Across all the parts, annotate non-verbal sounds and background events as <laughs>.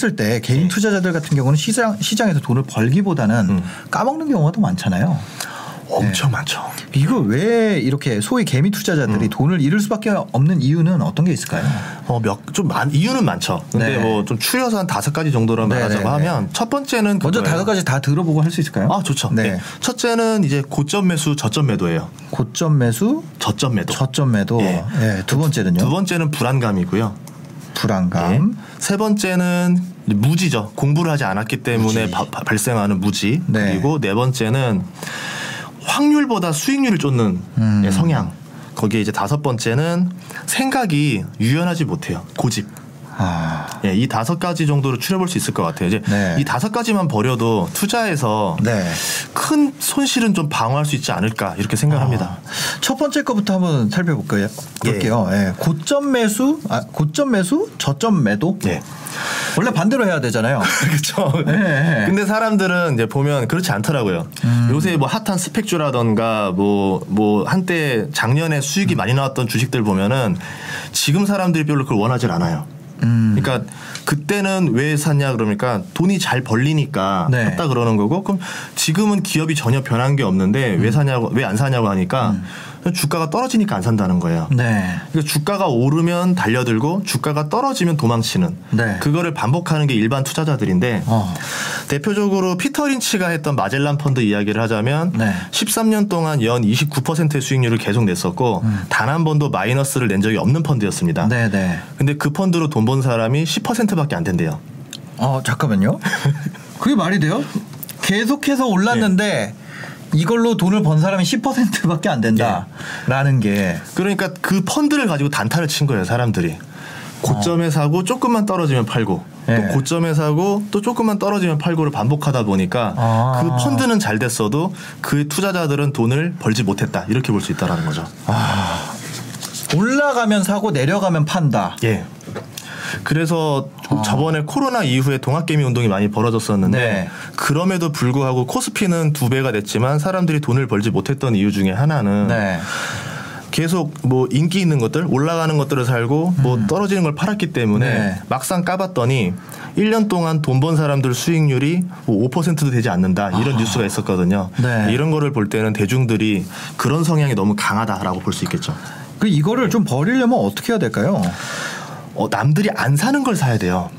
했을 때 개인 투자자들 같은 경우는 시장 시장에서 돈을 벌기보다는 음. 까먹는 경우가 더 많잖아요. 엄청 많죠. 이거 왜 이렇게 소위 개미 투자자들이 음. 돈을 잃을 수밖에 없는 이유는 어떤 게 있을까요? 어, 몇, 좀 많, 이유는 많죠. 근데 네. 뭐좀 추려서 한 다섯 가지 정도로 네, 말하자고 네, 네. 하면 첫 번째는 먼저. 다섯 가지 다 들어보고 할 수 있을까요? 아, 좋죠. 네. 네. 첫째는 이제 고점 매수, 저점 매도예요. 고점 매수, 저점 매도. 저점 매도. 예. 예, 두 번째는요. 두 번째는 불안감이고요. 불안감. 예. 세 번째는 무지죠. 공부를 하지 않았기 때문에 무지. 바- 바- 발생하는 무지. 네. 그리고 네 번째는 확률보다 수익률을 쫓는 음. 예, 성향. 거기에 이제 다섯 번째는 생각이 유연하지 못해요. 고집. 아, 예, 이 다섯 가지 정도로 추려볼 수 있을 것 같아요. 이제 네. 이 다섯 가지만 버려도 투자에서 네. 큰 손실은 좀 방어할 수 있지 않을까 이렇게 생각합니다. 아, 첫 번째 거부터 한번 살펴볼게요. 볼게요. 예. 고점 매수, 아, 고점 매수, 저점 매도. 예. 원래 반대로 해야 되잖아요. <laughs> 그렇죠. 네. 근데 사람들은 이제 보면 그렇지 않더라고요. 음. 요새 뭐 핫한 스펙주라던가 뭐, 뭐 한때 작년에 음. 수익이 많이 나왔던 주식들 보면은 지금 사람들이 별로 그걸 원하질 않아요. 음. 그러니까 그때는 왜 샀냐 그러니까 돈이 잘 벌리니까 네. 샀다 그러는 거고 그럼 지금은 기업이 전혀 변한 게 없는데 음. 왜 사냐고 왜 안 사냐고 하니까 주가가 떨어지니까 안 산다는 거예요. 네. 그러니까 주가가 오르면 달려들고 주가가 떨어지면 도망치는 네. 그거를 반복하는 게 일반 투자자들인데 어. 대표적으로 피터 린치가 했던 마젤란 펀드 이야기를 하자면 네. 13년 동안 연 29%의 수익률을 계속 냈었고 단한 번도 마이너스를 낸 적이 없는 펀드였습니다. 음. 네, 네. 근데 그 펀드로 돈 번 사람이 10%밖에 안 된대요. 어, 잠깐만요. 그게 말이 돼요? 계속해서 올랐는데 이걸로 돈을 번 사람이 10%밖에 안 된다라는 게 그러니까 그 펀드를 가지고 단타를 친 거예요, 사람들이. 고점에 사고 조금만 떨어지면 팔고 네. 또 고점에 사고 또 조금만 떨어지면 팔고를 반복하다 보니까 아. 그 펀드는 잘 됐어도 그 투자자들은 돈을 벌지 못했다 이렇게 볼 수 있다라는 거죠. 올라가면 사고 내려가면 판다. 예. 그래서 아. 저번에 코로나 이후에 동학개미 운동이 많이 벌어졌었는데 네. 그럼에도 불구하고 코스피는 두 배가 됐지만 사람들이 돈을 벌지 못했던 이유 중에 하나는 네. 계속 뭐 인기 있는 것들 올라가는 것들을 살고 뭐 떨어지는 걸 팔았기 때문에 음. 네. 막상 까봤더니 1년 동안 돈 번 사람들 수익률이 뭐 5%도 되지 않는다 이런 뉴스가 있었거든요. 네. 이런 거를 볼 때는 대중들이 그런 성향이 너무 강하다라고 볼 수 있겠죠. 그 이거를 좀 버리려면 어떻게 해야 될까요? 어, 남들이 안 사는 걸 사야 돼요.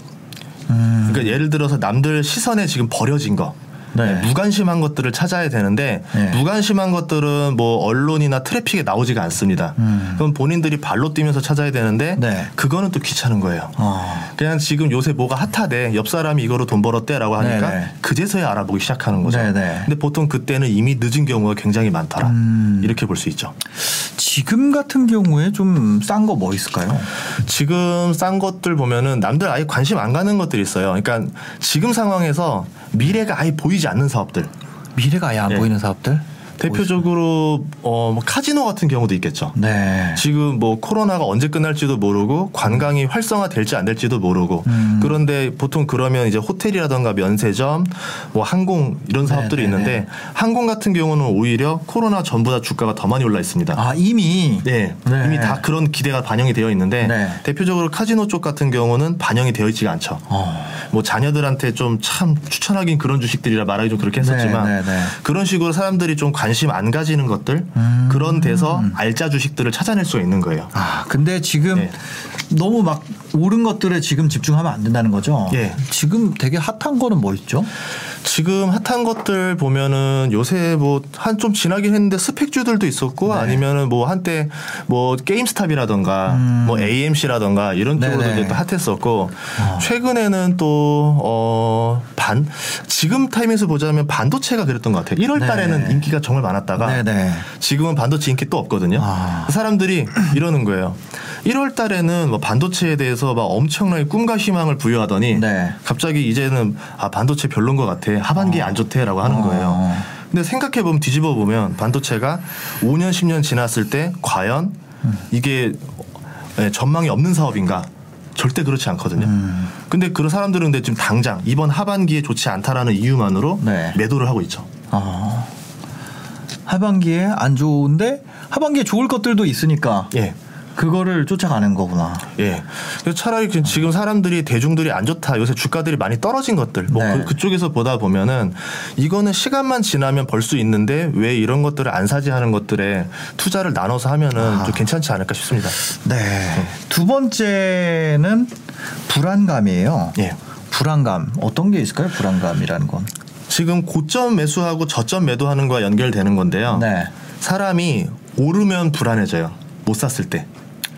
음. 그러니까 예를 들어서 남들 시선에 지금 버려진 거. 네. 네, 무관심한 것들을 찾아야 되는데 네. 무관심한 것들은 뭐 언론이나 트래픽에 나오지가 않습니다. 음. 그럼 본인들이 발로 뛰면서 찾아야 되는데 네. 그거는 또 귀찮은 거예요. 어. 그냥 지금 요새 뭐가 핫하대 옆 사람이 이거로 돈 벌었대라고 하니까 네네. 그제서야 알아보기 시작하는 거죠. 네네. 근데 보통 그때는 이미 늦은 경우가 굉장히 많더라. 음. 이렇게 볼 수 있죠. 지금 같은 경우에 좀 싼 거 뭐 있을까요? 지금 싼 것들 보면은 남들 아예 관심 안 가는 것들이 있어요. 그러니까 지금 상황에서 미래가 아예 보이지 않는 사업들. 미래가 아예 안 예. 보이는 사업들? 대표적으로 어, 뭐 카지노 같은 경우도 있겠죠. 네. 지금 뭐 코로나가 언제 끝날지도 모르고 관광이 활성화될지 안 될지도 모르고 음. 그런데 보통 그러면 이제 호텔이라던가 면세점 뭐 항공 이런 사업들이 네네네. 있는데 항공 같은 경우는 오히려 코로나 전보다 주가가 더 많이 올라 있습니다. 아 이미 네, 네. 이미 다 그런 기대가 반영이 되어 있는데 네. 대표적으로 카지노 쪽 같은 경우는 반영이 되어 있지가 않죠. 어. 뭐 자녀들한테 좀 참 추천하긴 그런 주식들이라 말하기 좀 그렇게 했었지만 네, 네, 네. 그런 식으로 사람들이 좀 관심 안 가지는 것들 음. 그런 데서 알짜 주식들을 찾아낼 수가 있는 거예요. 아 근데 지금 네. 너무 막 오른 것들에 지금 집중하면 안 된다는 거죠. 예. 지금 되게 핫한 거는 뭐 있죠? 지금 핫한 것들 보면은 요새 뭐 한 좀 지나긴 했는데 스펙주들도 있었고 네. 아니면은 뭐 한때 뭐 게임스탑이라던가 뭐 AMC라던가 이런 쪽으로도 음. 네네. 이제 또 핫했었고 어. 최근에는 또어반 지금 타임에서 보자면 반도체가 그랬던 것 같아요. 1월 네. 달에는 인기가 정말 많았다가 네네. 지금은 반도체 인기 또 없거든요. 아. 사람들이 이러는 거예요. 1월 달에는 뭐 반도체에 대해서 막 엄청나게 꿈과 희망을 부여하더니 네. 갑자기 이제는 아 반도체 별론 것 같아 하반기 안 좋대라고 하는 어. 거예요. 근데 생각해 보면 뒤집어 보면 반도체가 5년 10년 지났을 때 과연 음. 이게 예, 전망이 없는 사업인가? 절대 그렇지 않거든요. 음. 근데 그런 사람들은 근데 지금 당장 이번 하반기에 좋지 않다라는 이유만으로 네. 매도를 하고 있죠. 아. 하반기에 안 좋은데 하반기에 좋을 것들도 있으니까 예. 그거를 쫓아가는 거구나. 예. 그래서 차라리 그 지금 사람들이 대중들이 안 좋다. 요새 주가들이 많이 떨어진 것들. 뭐 네. 그, 쪽에서 보다 보면은 이거는 시간만 지나면 벌 수 있는데 왜 이런 것들을 안 사지 하는 것들에 투자를 나눠서 하면은 아. 좀 괜찮지 않을까 싶습니다. 네. 두 번째는 불안감이에요. 예. 불안감 어떤 게 있을까요? 불안감이라는 건. 지금 고점 매수하고 저점 매도하는 거와 연결되는 건데요. 네. 사람이 오르면 불안해져요. 못 샀을 때.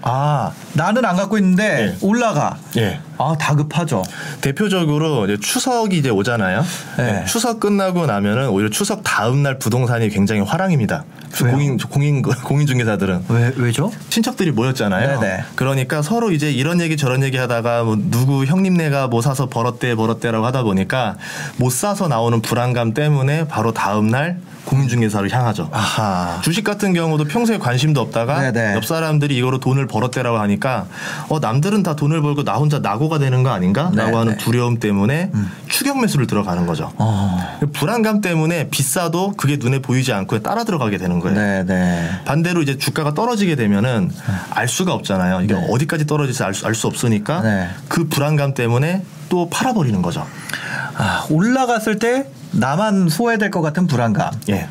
아 나는 안 갖고 있는데 예. 올라가. 예. 아 다급하죠. 대표적으로 이제 추석이 이제 오잖아요. 네. 네, 추석 끝나고 나면은 오히려 추석 다음 날 부동산이 굉장히 화랑입니다. 왜요? 공인 공인 공인 중개사들은 왜 왜죠? 친척들이 모였잖아요. 네네. 그러니까 서로 이제 이런 얘기 저런 얘기 하다가 뭐 누구 형님네가 뭐 사서 벌었대 벌었대라고 하다 보니까 못 사서 나오는 불안감 때문에 바로 다음 날 공인중개사를 향하죠. 아하. 주식 같은 경우도 평소에 관심도 없다가 네네. 옆 사람들이 이거로 돈을 벌었대라고 하니까 어 남들은 다 돈을 벌고 나 혼자 낙오가 되는 거 아닌가라고 네네. 음. 하는 두려움 때문에 추격 매수를 들어가는 거죠. 어. 불안감 때문에 비싸도 그게 눈에 보이지 않고 따라 들어가게 되는 거예요. 네네. 반대로 이제 주가가 떨어지게 되면은 알 수가 없잖아요. 이게 네. 어디까지 떨어질지 알수 알 수 없으니까 네. 그 불안감 때문에 또 팔아버리는 거죠. 아 올라갔을 때 나만 소외될 것 같은 불안감. 예.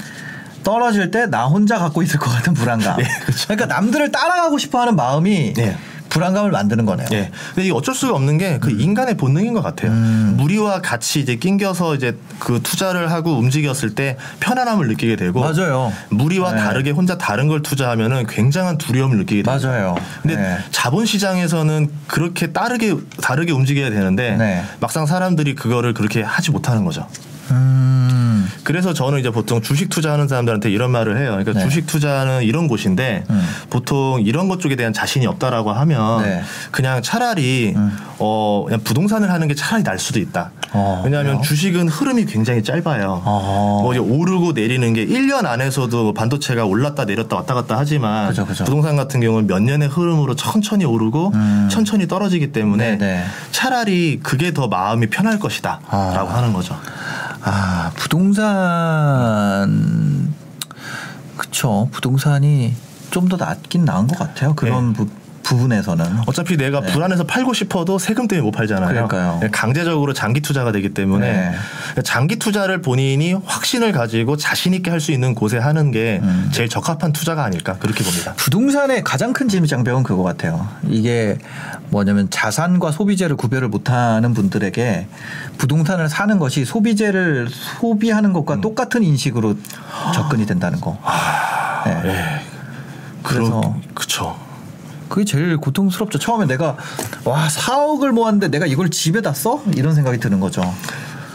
떨어질 때 나 혼자 갖고 있을 것 같은 불안감. 네, <laughs> 그렇죠. 그러니까 남들을 따라가고 싶어하는 마음이 네. 불안감을 만드는 거네요. 예. 근데 이게 어쩔 수가 없는 게 그 인간의 본능인 것 같아요. 음. 무리와 같이 이제 낑겨서 이제 그 투자를 하고 움직였을 때 편안함을 느끼게 되고 맞아요. 무리와 네. 다르게 혼자 다른 걸 투자하면은 굉장한 두려움을 느끼게 돼요. 맞아요. 근데 네. 자본 시장에서는 그렇게 다르게 다르게 움직여야 되는데 네. 막상 사람들이 그거를 그렇게 하지 못하는 거죠. 음. 그래서 저는 이제 보통 주식 투자하는 사람들한테 이런 말을 해요. 그러니까 네. 주식 투자는 이런 곳인데 음. 보통 이런 것 쪽에 대한 자신이 없다라고 하면 네. 그냥 차라리 음. 어 그냥 부동산을 하는 게 차라리 날 수도 있다. 어, 왜냐하면 그래요? 주식은 흐름이 굉장히 짧아요. 어. 뭐 이제 오르고 내리는 게 1년 안에서도 뭐 반도체가 올랐다 내렸다 왔다 갔다 하지만 그죠, 그죠. 부동산 같은 경우는 몇 년의 흐름으로 천천히 오르고 음. 천천히 떨어지기 때문에 네네. 차라리 그게 더 마음이 편할 것이다라고 아. 하는 거죠. 아 부동산 그쵸 부동산이 좀 더 낫긴 나은 것 같아요. 그런 네. 부, 부분에서는. 어차피 내가 네. 불안해서 팔고 싶어도 세금 때문에 못 팔잖아요. 그러니까요. 강제적으로 장기 투자가 되기 때문에 네. 장기 투자를 본인이 확신을 가지고 자신 있게 할 수 있는 곳에 하는 게 음. 제일 적합한 투자가 아닐까 그렇게 봅니다. 부동산의 가장 큰 진입장벽은 그거 같아요. 이게 뭐냐면 자산과 소비재를 구별을 못하는 분들에게 부동산을 사는 것이 소비재를 소비하는 것과 똑같은 인식으로 접근이 된다는 거. 네. 예. 그래서 그쵸. 그게 제일 고통스럽죠. 처음에 내가 와 4억을 모았는데 내가 이걸 집에다 써? 이런 생각이 드는 거죠.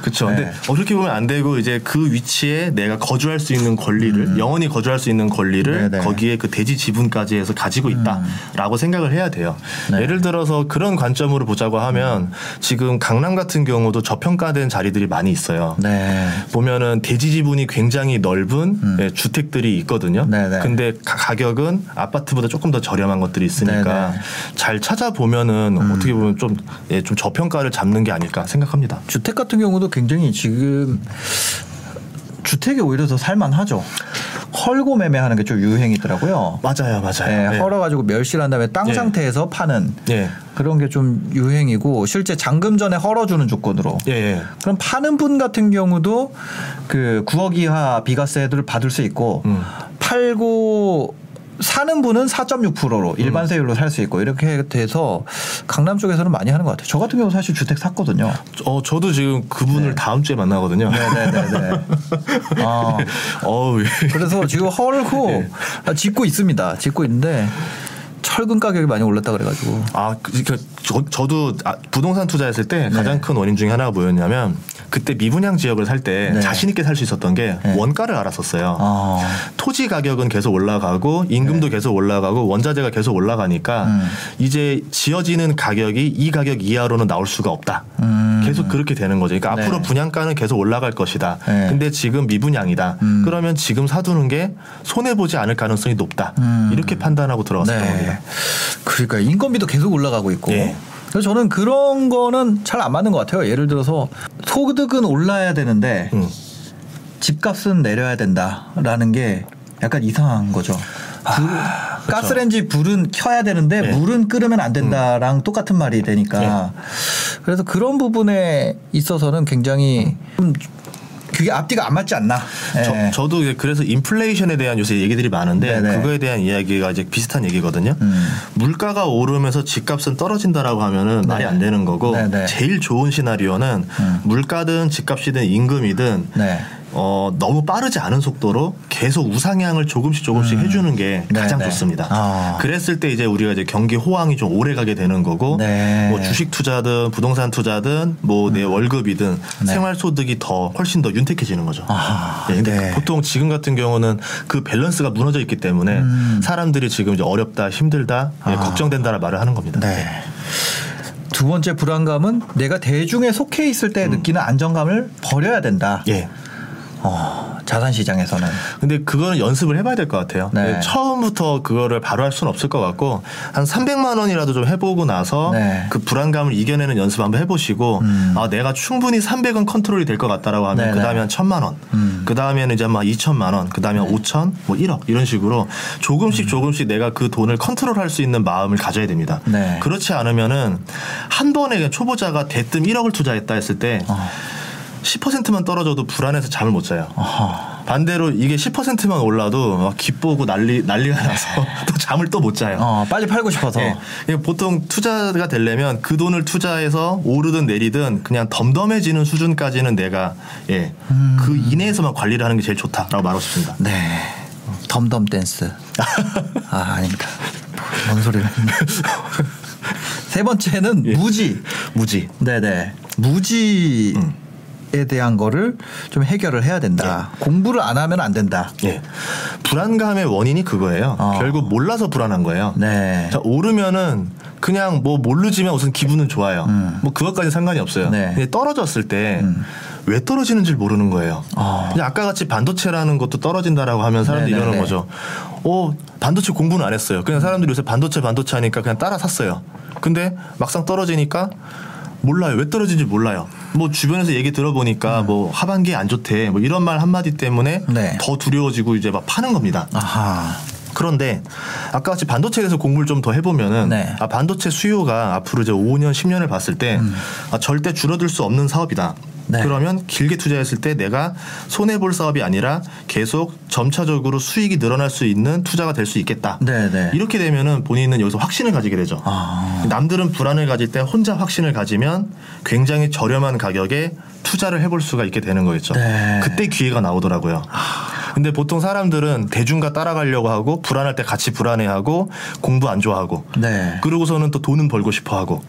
그렇죠. 네. 근데 어, 그렇게 보면 안 되고 이제 그 위치에 내가 거주할 수 있는 권리를 영원히 거주할 수 있는 권리를 음. 네네. 음. 거기에 그 대지 지분까지 해서 가지고 있다라고 생각을 해야 돼요. 네. 예를 들어서 그런 관점으로 보자고 하면 지금 강남 같은 경우도 저평가된 자리들이 많이 있어요. 네. 보면은 대지 지분이 굉장히 넓은 예, 주택들이 있거든요. 음. 네네. 근데 가- 가격은 아파트보다 조금 더 저렴한 것들이 있으니까 네네. 음. 잘 찾아보면은 어떻게 보면 좀, 예, 좀 저평가를 잡는 게 아닐까 생각합니다. 주택 같은 경우도 굉장히 지금 주택이 오히려 더 살만하죠. 헐고 매매하는 게 좀 유행이더라고요. 맞아요, 맞아요. 네, 예. 헐어가지고 멸실을 한 다음에 땅 예. 상태에서 파는 예. 그런 게 좀 유행이고 실제 잔금 전에 헐어주는 조건으로 예, 예. 그럼 파는 분 같은 경우도 그 9억 이하 비과세를 받을 수 있고 음. 팔고 사는 분은 4.6%로 음. 일반 세율로 살 수 있고 이렇게 돼서 강남 쪽에서는 많이 하는 것 같아요. 저 같은 경우 사실 주택 샀거든요. 어, 저도 지금 그분을 네. 다음 주에 만나거든요. 네네네네. <laughs> 아, 어우, 예. 그래서 지금 헐고 네. 아, 짓고 있습니다. 짓고 있는데 철근 가격이 많이 올랐다 그래가지고 아, 그, 그, 저, 저도 아, 부동산 투자했을 때 가장 네. 큰 원인 중에 하나가 뭐였냐면 그때 미분양 지역을 살때 네. 자신 있게 살 수 있었던 게 네. 원가를 알았었어요. 어. 토지 가격은 계속 올라가고 임금도 계속 올라가고 원자재가 계속 올라가니까 네. 음. 이제 지어지는 가격이 이 가격 이하로는 나올 수가 없다. 음. 계속 그렇게 되는 거죠. 그러니까 네. 앞으로 분양가는 계속 올라갈 것이다. 네. 근데 지금 미분양이다. 음. 그러면 지금 사두는 게 손해 보지 않을 가능성이 높다. 음. 이렇게 판단하고 들어갔었던 겁니다. 그러니까 인건비도 계속 올라가고 있고. 예. 그래서 저는 그런 거는 잘 안 맞는 것 같아요. 예를 들어서 소득은 올라야 되는데 음. 집값은 내려야 된다라는 게 약간 이상한 거죠. 불- 가스레인지 불은 켜야 되는데 그렇죠. 네. 음. 물은 끓으면 안 된다랑 똑같은 말이 되니까 그래서 그런 부분에 있어서는 굉장히 좀 그게 앞뒤가 안 맞지 않나. 예. 저, 도 그래서 인플레이션에 대한 요새 얘기들이 많은데 네네. 그거에 대한 이야기가 이제 비슷한 얘기거든요. 음. 물가가 오르면서 집값은 떨어진다라고 하면은 말이 안 되는 거고 네네. 제일 좋은 시나리오는 음. 물가든 집값이든 임금이든 네. 어, 너무 빠르지 않은 속도로 계속 우상향을 조금씩 조금씩 해주는 게 네, 가장 네. 좋습니다. 아. 그랬을 때 이제 우리가 이제 경기 호황이 좀 오래 가게 되는 거고, 네. 뭐 주식 투자든 부동산 투자든 뭐내 월급이든 네. 생활 소득이 더 훨씬 더 윤택해지는 거죠. 아하, 예, 근데 네. 보통 지금 같은 경우는 그 밸런스가 무너져 있기 때문에 음. 사람들이 지금 이제 어렵다, 힘들다, 예, 아. 걱정된다는 말을 하는 겁니다. 네. 두 번째 불안감은 내가 대중에 속해 있을 때 느끼는 안정감을 버려야 된다. 예. 어, 자산 시장에서는. 근데 그거는 연습을 해봐야 될 것 같아요. 네. 처음부터 그거를 바로 할 수는 없을 것 같고 한 300만 원이라도 좀 해보고 나서 네. 그 불안감을 이겨내는 연습 한번 해보시고 음. 아 내가 충분히 300은 컨트롤이 될 것 같다라고 하면 네네. 그 다음에 한 1천만 원, 음. 그 다음에는 이제 막 2천만 원, 그 다음에 5천, 뭐 1억 이런 식으로 조금씩 음. 조금씩 내가 그 돈을 컨트롤할 수 있는 마음을 가져야 됩니다. 네. 그렇지 않으면은 한 번에 초보자가 대뜸 1억을 투자했다 했을 때 어. 10%만 떨어져도 불안해서 잠을 못 자요. 어허. 반대로 이게 10%만 올라도 막 기쁘고 난리 난리가 나서 <laughs> 또 잠을 또 못 자요. 어, 빨리 팔고 싶어서. 예. 이게 보통 투자가 되려면 그 돈을 투자해서 오르든 내리든 그냥 덤덤해지는 수준까지는 내가 예. 음. 그 이내에서만 관리를 하는 게 제일 좋다라고 말하고 싶습니다. 네. 덤덤 댄스. <laughs> 아, 아닙니다. 뭔 소리를. 세 번째는 예. 무지. 무지. 네네. 무지 에 대한 거를 좀 해결을 해야 된다. 공부를 안 하면 안 된다. 예. 불안감의 원인이 그거예요. 어. 결국 몰라서 불안한 거예요. 네. 자, 오르면은 그냥 뭐 모르지만 우선 기분은 좋아요. 음. 뭐 그것까지 상관이 없어요. 네. 근데 떨어졌을 때 음. 왜 떨어지는지 모르는 거예요. 어. 근데 아까 같이 반도체라는 것도 떨어진다라고 하면 사람들이 네네네. 이러는 거죠. 어, 반도체 공부는 안 했어요. 그냥 사람들이 요새 반도체 반도체 하니까 그냥 따라 샀어요. 근데 막상 떨어지니까 몰라요. 왜 떨어진지 몰라요. 뭐 주변에서 얘기 들어보니까 뭐 하반기에 안 좋대. 뭐 이런 말 한마디 때문에 음. 네. 더 두려워지고 이제 막 파는 겁니다. 아하. 그런데 아까 같이 반도체에 대해서 공부를 좀 더 해보면은 네. 아 반도체 수요가 앞으로 이제 5년 10년을 봤을 때 아, 절대 줄어들 수 없는 사업이다. 음. 네. 그러면 길게 투자했을 때 내가 손해 볼 사업이 아니라 계속 점차적으로 수익이 늘어날 수 있는 투자가 될 수 있겠다. 네 네. 이렇게 되면은 본인은 여기서 확신을 가지게 되죠. 아. 남들은 불안을 가질 때 혼자 확신을 가지면 굉장히 저렴한 가격에 투자를 해볼 수가 있게 되는 거겠죠. 네. 그때 기회가 나오더라고요. 근데 보통 사람들은 대중과 따라가려고 하고 불안할 때 같이 불안해하고 공부 안 좋아하고 네. 그러고서는 또 돈은 벌고 싶어하고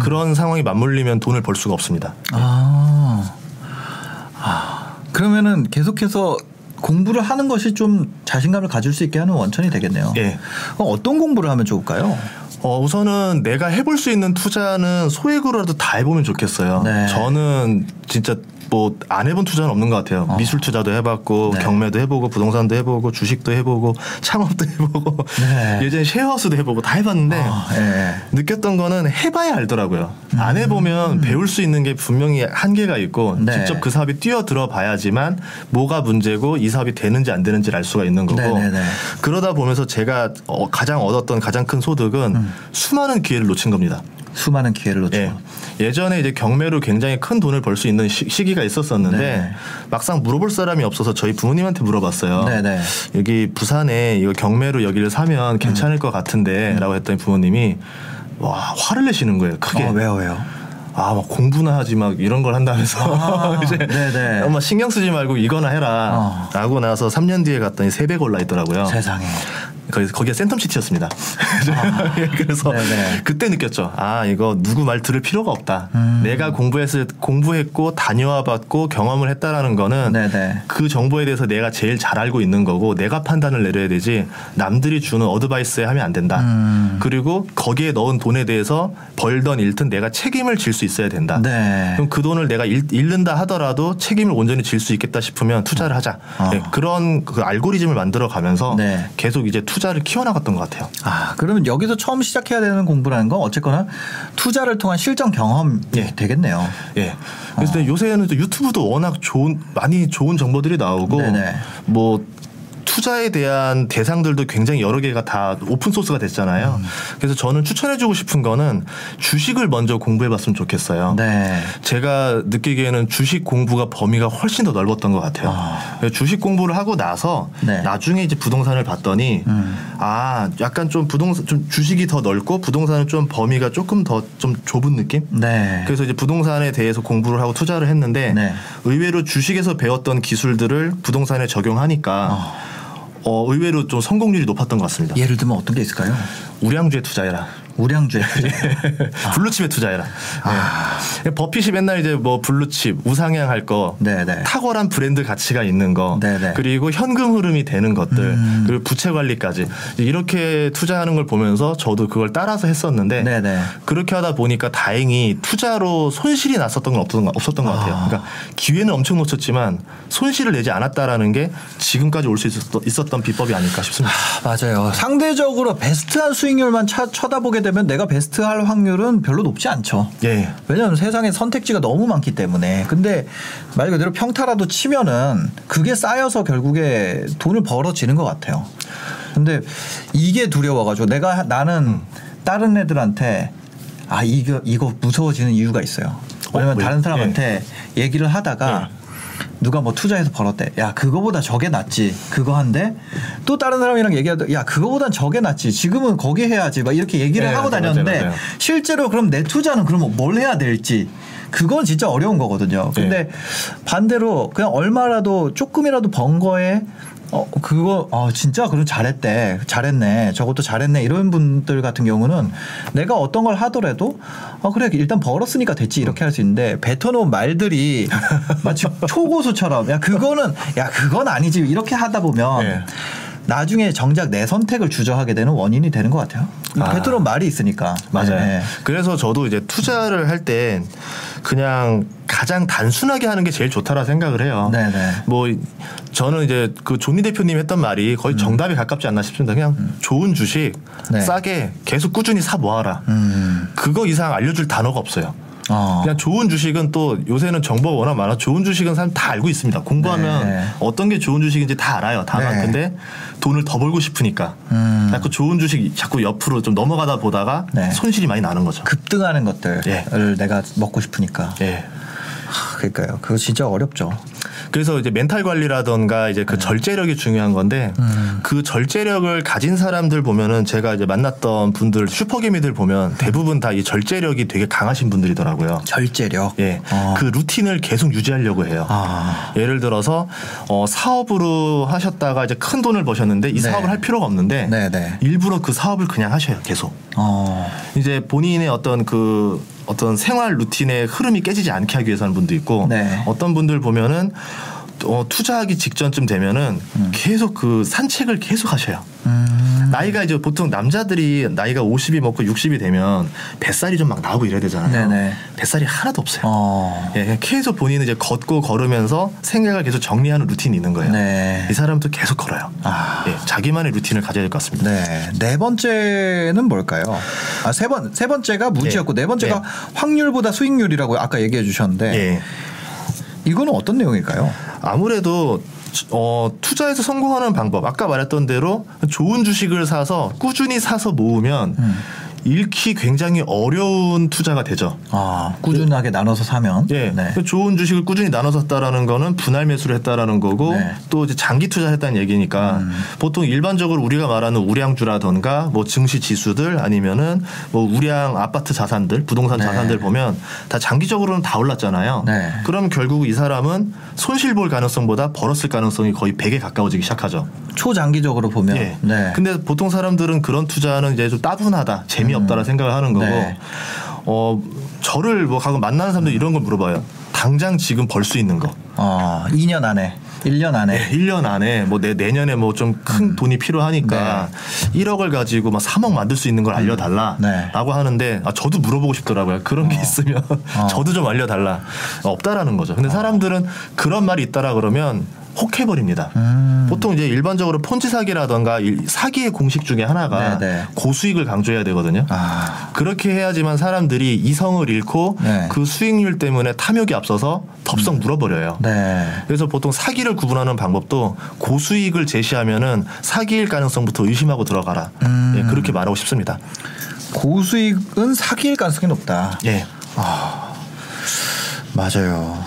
그런 상황이 맞물리면 돈을 벌 수가 없습니다. 아. 아. 그러면은 계속해서 공부를 하는 것이 좀 자신감을 가질 수 있게 하는 원천이 되겠네요. 예. 그럼 어떤 공부를 하면 좋을까요? 어, 우선은 내가 해볼 수 있는 투자는 소액으로라도 다 해보면 좋겠어요. 네. 저는 진짜 뭐 안 해본 투자는 없는 것 같아요. 어. 미술 투자도 해봤고 네. 경매도 해보고 부동산도 해보고 주식도 해보고 창업도 <laughs> 해보고 네. 예전에 쉐어하우스도 해보고 다 해봤는데 어, 예. 느꼈던 거는 해봐야 알더라고요. 안 해보면 배울 수 있는 게 분명히 한계가 있고 음. 네. 직접 그 사업에 뛰어들어 봐야지만 뭐가 문제고 이 사업이 되는지 안 되는지를 알 수가 있는 거고 네네네. 그러다 보면서 제가 어, 가장 얻었던 가장 큰 소득은 음. 수많은 기회를 놓친 겁니다. 수많은 기회를 놓치고. 예. 예전에 이제 경매로 굉장히 큰 돈을 벌 수 있는 시, 기가 있었었는데 네. 막상 물어볼 사람이 없어서 저희 부모님한테 물어봤어요. 네네. 여기 부산에 이거 경매로 여기를 사면 괜찮을 것 같은데라고 했더니 부모님이 와 화를 내시는 거예요. 크게. 어, 왜요, 왜요? 아, 막 공부나 하지 막 이런 걸 한다면서 아, <laughs> 이제 네네. 엄마 신경 쓰지 말고 이거나 해라. 어. 라고 나서 3년 뒤에 갔더니 3배 올라 있더라고요. 세상에. 거기 거기가 센텀시티였습니다. <laughs> 그래서 아. 네네. 그때 느꼈죠. 아 이거 누구 말 들을 필요가 없다. 음. 내가 공부했을 공부했고 다녀와 봤고 경험을 했다라는 거는 네네. 그 정보에 대해서 내가 제일 잘 알고 있는 거고 내가 판단을 내려야 되지 남들이 주는 advice에 하면 안 된다. 음. 그리고 거기에 넣은 돈에 대해서 벌던 잃든 내가 책임을 질 수 있어야 된다. 네. 그럼 그 돈을 내가 잃, 잃는다 하더라도 책임을 온전히 질 수 있겠다 싶으면 투자를 하자. 어. 네, 그런 그 알고리즘을 만들어 가면서 네. 계속 이제 투 자를 키워나갔던 것 같아요. 아, 그러면 여기서 처음 시작해야 되는 공부라는 건 어쨌거나 투자를 통한 실전 경험이 예. 되겠네요. 예. 그래서 요새는 또 유튜브도 워낙 좋은 많이 좋은 정보들이 나오고 네네. 뭐 투자에 대한 대상들도 굉장히 여러 개가 다 오픈 소스가 됐잖아요. 음. 그래서 저는 추천해주고 싶은 거는 주식을 먼저 공부해봤으면 좋겠어요. 네. 제가 느끼기에는 주식 공부가 범위가 훨씬 더 넓었던 것 같아요. 아. 주식 공부를 하고 나서 네. 나중에 이제 부동산을 봤더니 음. 아 약간 좀 부동산 좀 주식이 더 넓고 부동산은 좀 범위가 조금 더 좀 좁은 느낌? 네. 그래서 이제 부동산에 대해서 공부를 하고 투자를 했는데 네. 의외로 주식에서 배웠던 기술들을 부동산에 적용하니까 어, 의외로 좀 성공률이 높았던 것 같습니다. 예를 들면 어떤 게 있을까요? 우량주에 투자해라. 우량주에 투자. 블루칩에 투자해라. 네. 버핏이 맨날 이제 뭐 블루칩, 우상향 할 거, 네네. 탁월한 브랜드 가치가 있는 거, 네네. 그리고 현금 흐름이 되는 것들, 음. 그리고 부채 관리까지 이렇게 투자하는 걸 보면서 저도 그걸 따라서 했었는데 네네. 그렇게 하다 보니까 다행히 투자로 손실이 났었던 건 없었던, 것- 없었던 것 같아요. 아. 그러니까 기회는 엄청 놓쳤지만 손실을 내지 않았다라는 게 지금까지 올 수 있었던 비법이 아닐까 싶습니다. 맞아요. 상대적으로 베스트한 수익률만 차- 쳐다보게 되면 내가 베스트 할 확률은 별로 높지 않죠. 예. 왜냐하면 세상에 선택지가 너무 많기 때문에. 근데 말 그대로 평타라도 치면은 그게 쌓여서 결국에 돈을 벌어지는 것 같아요. 근데 이게 두려워가지고 내가 나는 다른 애들한테 아 이거 이거 무서워지는 이유가 있어요. 왜냐면 어? 다른 사람한테 얘기를 하다가 누가 뭐 투자해서 벌었대. 야 그거보다 저게 낫지. 그거 한데 또 다른 사람이랑 얘기하다 야 그거보단 저게 낫지. 지금은 거기 해야지. 막 이렇게 얘기를 네, 하고 맞아요, 다녔는데 맞아요. 실제로 그럼 내 투자는 그러면 뭘 해야 될지 그건 진짜 어려운 거거든요. 근데 네. 반대로 그냥 얼마라도 조금이라도 번 거에 어 그거 어 진짜? 그럼 잘했대. 잘했네. 저것도 잘했네. 이런 분들 같은 경우는 내가 어떤 걸 하더라도 어 그래 일단 벌었으니까 됐지. 이렇게 할 수 있는데 뱉어놓은 말들이 <laughs> 마치 초고수처럼. 야 그거는 야 그건 아니지. 이렇게 하다 보면 네. 나중에 정작 내 선택을 주저하게 되는 원인이 되는 것 같아요. 아. 뱉어놓은 말이 있으니까 맞아요. 네. 그래서 저도 이제 투자를 할 때 그냥 가장 단순하게 하는 게 제일 좋다라 생각을 해요. 네네. 뭐 저는 이제 그 존니 대표님 했던 말이 거의 정답에 가깝지 않나 싶습니다. 그냥 좋은 주식 음. 네. 싸게 계속 꾸준히 사 모아라. 음. 그거 이상 알려줄 단어가 없어요. 어. 그냥 좋은 주식은 또 요새는 정보가 워낙 많아 좋은 주식은 사람 다 알고 있습니다. 공부하면 네. 어떤 게 좋은 주식인지 다 알아요. 다만 네. 근데 돈을 더 벌고 싶으니까 음. 자꾸 좋은 주식 자꾸 옆으로 좀 넘어가다 보다가 네. 손실이 많이 나는 거죠. 급등하는 것들을 예. 내가 먹고 싶으니까. 예. 하, 그러니까요. 그거 진짜 어렵죠. 그래서 이제 멘탈 관리라던가 이제 그 절제력이 중요한 건데 네. 음. 그 절제력을 가진 사람들 보면은 제가 이제 만났던 분들 슈퍼개미들 보면 대부분 다 이 절제력이 되게 강하신 분들이더라고요. 절제력. 예. 어. 그 루틴을 계속 유지하려고 해요. 아. 예를 들어서 어, 사업으로 하셨다가 이제 큰 돈을 버셨는데 이 네. 사업을 할 필요가 없는데 네네. 일부러 그 사업을 그냥 하셔요. 계속. 어. 이제 본인의 어떤 그 어떤 생활 루틴의 흐름이 깨지지 않게 하기 위해서 하는 분도 있고 네. 어떤 분들 보면은 어, 투자하기 직전쯤 되면은 계속 그 산책을 계속 하셔요. 음. 나이가 이제 보통 남자들이 나이가 50이 먹고 60이 되면 뱃살이 좀 막 나오고 이래야 되잖아요. 네네. 뱃살이 하나도 없어요. 어. 예, 계속 본인은 이제 걷고 걸으면서 생각을 계속 정리하는 루틴이 있는 거예요. 네. 이 사람도 계속 걸어요. 아. 예, 자기만의 루틴을 가져야 될 것 같습니다. 네. 네 번째는 뭘까요? 아, 세 번, 세 번째가 무지였고, 네. 네 번째가 네. 확률보다 수익률이라고 아까 얘기해 주셨는데, 예. 이거는 어떤 내용일까요? 아무래도 어, 투자에서 성공하는 방법 아까 말했던 대로 좋은 주식을 사서 꾸준히 사서 모으면 음. 잃기 굉장히 어려운 투자가 되죠. 아, 꾸준하게 나눠서 사면. 예, 네. 좋은 주식을 꾸준히 나눠서 했다라는 거는 분할 매수를 했다라는 거고 네. 또 이제 장기 투자를 했다는 얘기니까 음. 보통 일반적으로 우리가 말하는 우량주라던가 뭐 증시 지수들 아니면은 뭐 우량 아파트 자산들, 부동산 네. 자산들 보면 다 장기적으로는 다 올랐잖아요. 네. 그럼 결국 이 사람은 손실 볼 가능성보다 벌었을 가능성이 거의 100에 가까워지기 시작하죠. 초장기적으로 보면. 예. 네. 근데 보통 사람들은 그런 투자는 이제 좀 따분하다, 재미 없다라 생각을 하는 거고, 네. 어 저를 뭐 가끔 만나는 사람들 이런 걸 물어봐요. 당장 지금 벌 수 있는 거. 어, 2년 안에, 1년 안에. 네, 1년 안에 뭐 내 내년에 뭐 좀큰 음. 돈이 필요하니까 1억을 가지고 막 3억 만들 수 있는 걸 알려 달라. 네. 라고 하는데 아, 저도 물어보고 싶더라고요. 그런 게 있으면 <laughs> 저도 좀 알려 달라. 없다라는 거죠. 근데 사람들은 그런 말이 있다라 그러면 혹 해버립니다. 음. 보통 이제 일반적으로 폰지 사기라던가 일- 사기의 공식 중에 하나가 네, 네. 고수익을 강조해야 되거든요. 아, 그렇게 해야지만 사람들이 이성을 잃고 네. 그 수익률 때문에 탐욕이 앞서서 덥석 물어버려요. 네. 그래서 보통 사기를 구분하는 방법도 고수익을 제시하면은 사기일 가능성부터 의심하고 들어가라. 음. 예, 그렇게 말하고 싶습니다. 고수익은 사기일 가능성이 높다. 예. 맞아요.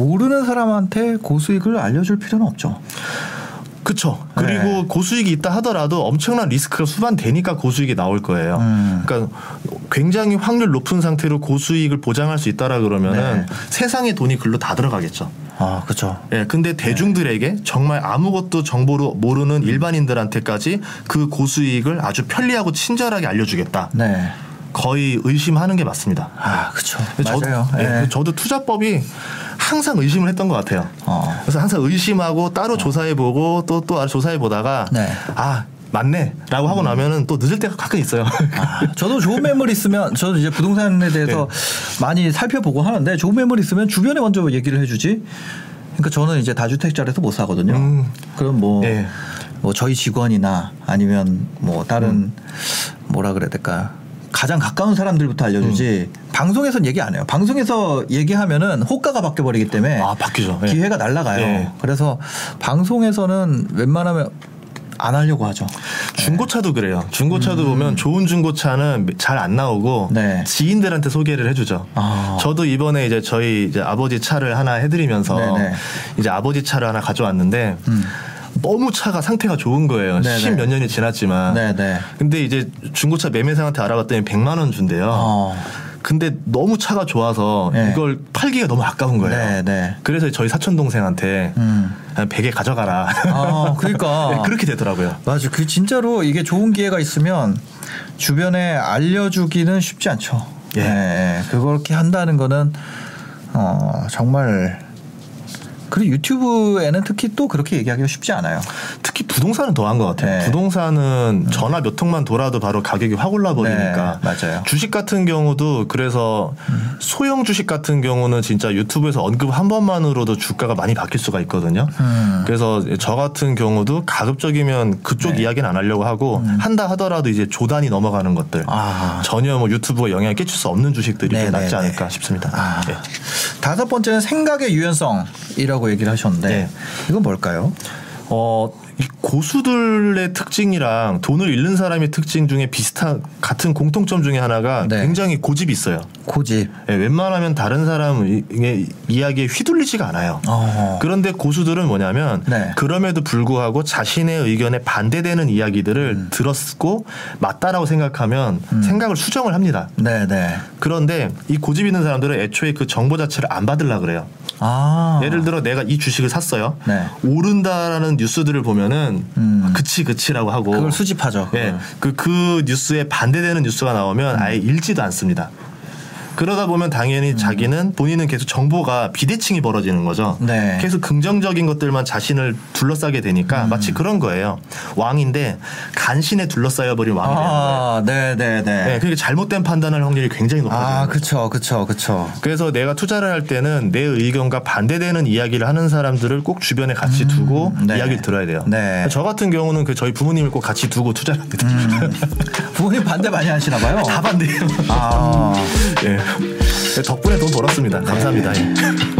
모르는 사람한테 고수익을 알려줄 필요는 없죠. 그쵸. 그리고 네. 고수익이 있다 하더라도 엄청난 리스크가 수반되니까 고수익이 나올 거예요. 음. 그러니까 굉장히 확률 높은 상태로 고수익을 보장할 수 있다라 그러면은 네. 세상의 돈이 글로 다 들어가겠죠. 아, 그렇죠. 예, 근데 대중들에게 정말 아무것도 정보로 모르는 일반인들한테까지 그 고수익을 아주 편리하고 친절하게 알려주겠다. 네. 거의 의심하는 게 맞습니다. 아, 그렇죠. 맞아요. 예, 예. 저도 투자법이 항상 의심을 했던 것 같아요. 어. 그래서 항상 의심하고 따로 조사해보고 또 또 조사해보다가 네. 아 맞네라고 하고 나면은 또 늦을 때가 가끔 있어요. 아, 저도 좋은 매물 있으면 저도 이제 부동산에 대해서 네. 많이 살펴보고 하는데 좋은 매물 있으면 주변에 먼저 얘기를 해주지. 그러니까 저는 이제 다주택자라서 못 사거든요. 음. 그럼 뭐, 예. 뭐 저희 직원이나 아니면 뭐 다른 음. 뭐라 그래야 될까 가장 가까운 사람들부터 알려주지 방송에선 얘기 안 해요. 방송에서 얘기하면은 호가가 바뀌어 버리기 때문에 아, 바뀌죠. 예. 기회가 날라가요. 예. 그래서 방송에서는 웬만하면 안 하려고 하죠. 중고차도 그래요. 중고차도 보면 좋은 중고차는 잘 안 나오고 음. 네. 지인들한테 소개를 해주죠. 아. 저도 이번에 이제 저희 이제 아버지 차를 하나 해드리면서 네네. 이제 아버지 차를 하나 가져왔는데 음. 너무 차가 상태가 좋은 거예요. 십 몇 년이 지났지만. 네네. 근데 이제 중고차 매매상한테 알아봤더니 100만 원 준대요. 어. 근데 너무 차가 좋아서 네. 이걸 팔기가 너무 아까운 거예요. 네, 네. 그래서 저희 사촌 동생한테 음. 한 100에 가져가라. 아, 그러니까. <laughs> 네, 그렇게 되더라고요. 맞아. 그 진짜로 이게 좋은 기회가 있으면 주변에 알려주기는 쉽지 않죠. 예. 예, 그렇게 한다는 거는 어 정말 그리고 유튜브에는 특히 또 그렇게 얘기하기가 쉽지 않아요. 특히 부동산은 더한 것 같아요. 네. 부동산은 전화 몇 통만 돌아도 바로 가격이 확 올라버리니까. 네, 맞아요. 주식 같은 경우도 그래서 소형 주식 같은 경우는 진짜 유튜브에서 언급 한 번만으로도 주가가 많이 바뀔 수가 있거든요. 음. 그래서 저 같은 경우도 가급적이면 그쪽 네. 이야기는 안 하려고 하고 한다 하더라도 이제 조단이 넘어가는 것들 아. 전혀 뭐 유튜브가 영향을 끼칠 수 없는 주식들이 네, 좀 낫지 네, 않을까 네. 싶습니다. 아. 예. 다섯 번째는 생각의 유연성이라고 얘기를 하셨는데 네. 이건 뭘까요? 어, 이 고수들의 특징이랑 돈을 잃는 사람의 특징 중에 비슷한 같은 공통점 중에 하나가 네. 굉장히 고집이 있어요. 고집. 예, 웬만하면 다른 사람의 이야기에 휘둘리지가 않아요. 어. 그런데 고수들은 뭐냐면 네. 그럼에도 불구하고 자신의 의견에 반대되는 이야기들을 음. 들었고 맞다라고 생각하면 생각을 수정을 합니다. 네, 네. 그런데 이 고집 있는 사람들은 애초에 그 정보 자체를 안 받으려 그래요. 아. 예를 들어 내가 이 주식을 샀어요. 네. 오른다라는 뉴스들을 보면은 음. 그치 그치라고 하고 그걸 수집하죠. 예, 그걸. 그, 그 뉴스에 반대되는 뉴스가 나오면 아예 읽지도 않습니다. 그러다 보면 당연히 자기는 본인은 계속 정보가 비대칭이 벌어지는 거죠. 음. 네. 계속 긍정적인 것들만 자신을 둘러싸게 되니까 음. 마치 그런 거예요. 왕인데 간신에 둘러싸여 버린 왕이 되는 거예요. 아, 네, 네, 네. 네, 그러니까 잘못된 판단할 확률이 굉장히 높아져요. 아, 그쵸, 그쵸, 그쵸. 그래서 내가 투자를 할 때는 내 의견과 반대되는 이야기를 하는 사람들을 꼭 주변에 같이 두고 네. 이야기를 들어야 돼요. 네. 저 같은 경우는 그 저희 부모님을 꼭 같이 두고 투자를 합니다. <laughs> 부모님 반대 많이 하시나 봐요. <laughs> 다 반대예요. 아. <laughs> 예. 덕분에 돈 벌었습니다. 감사합니다. 예.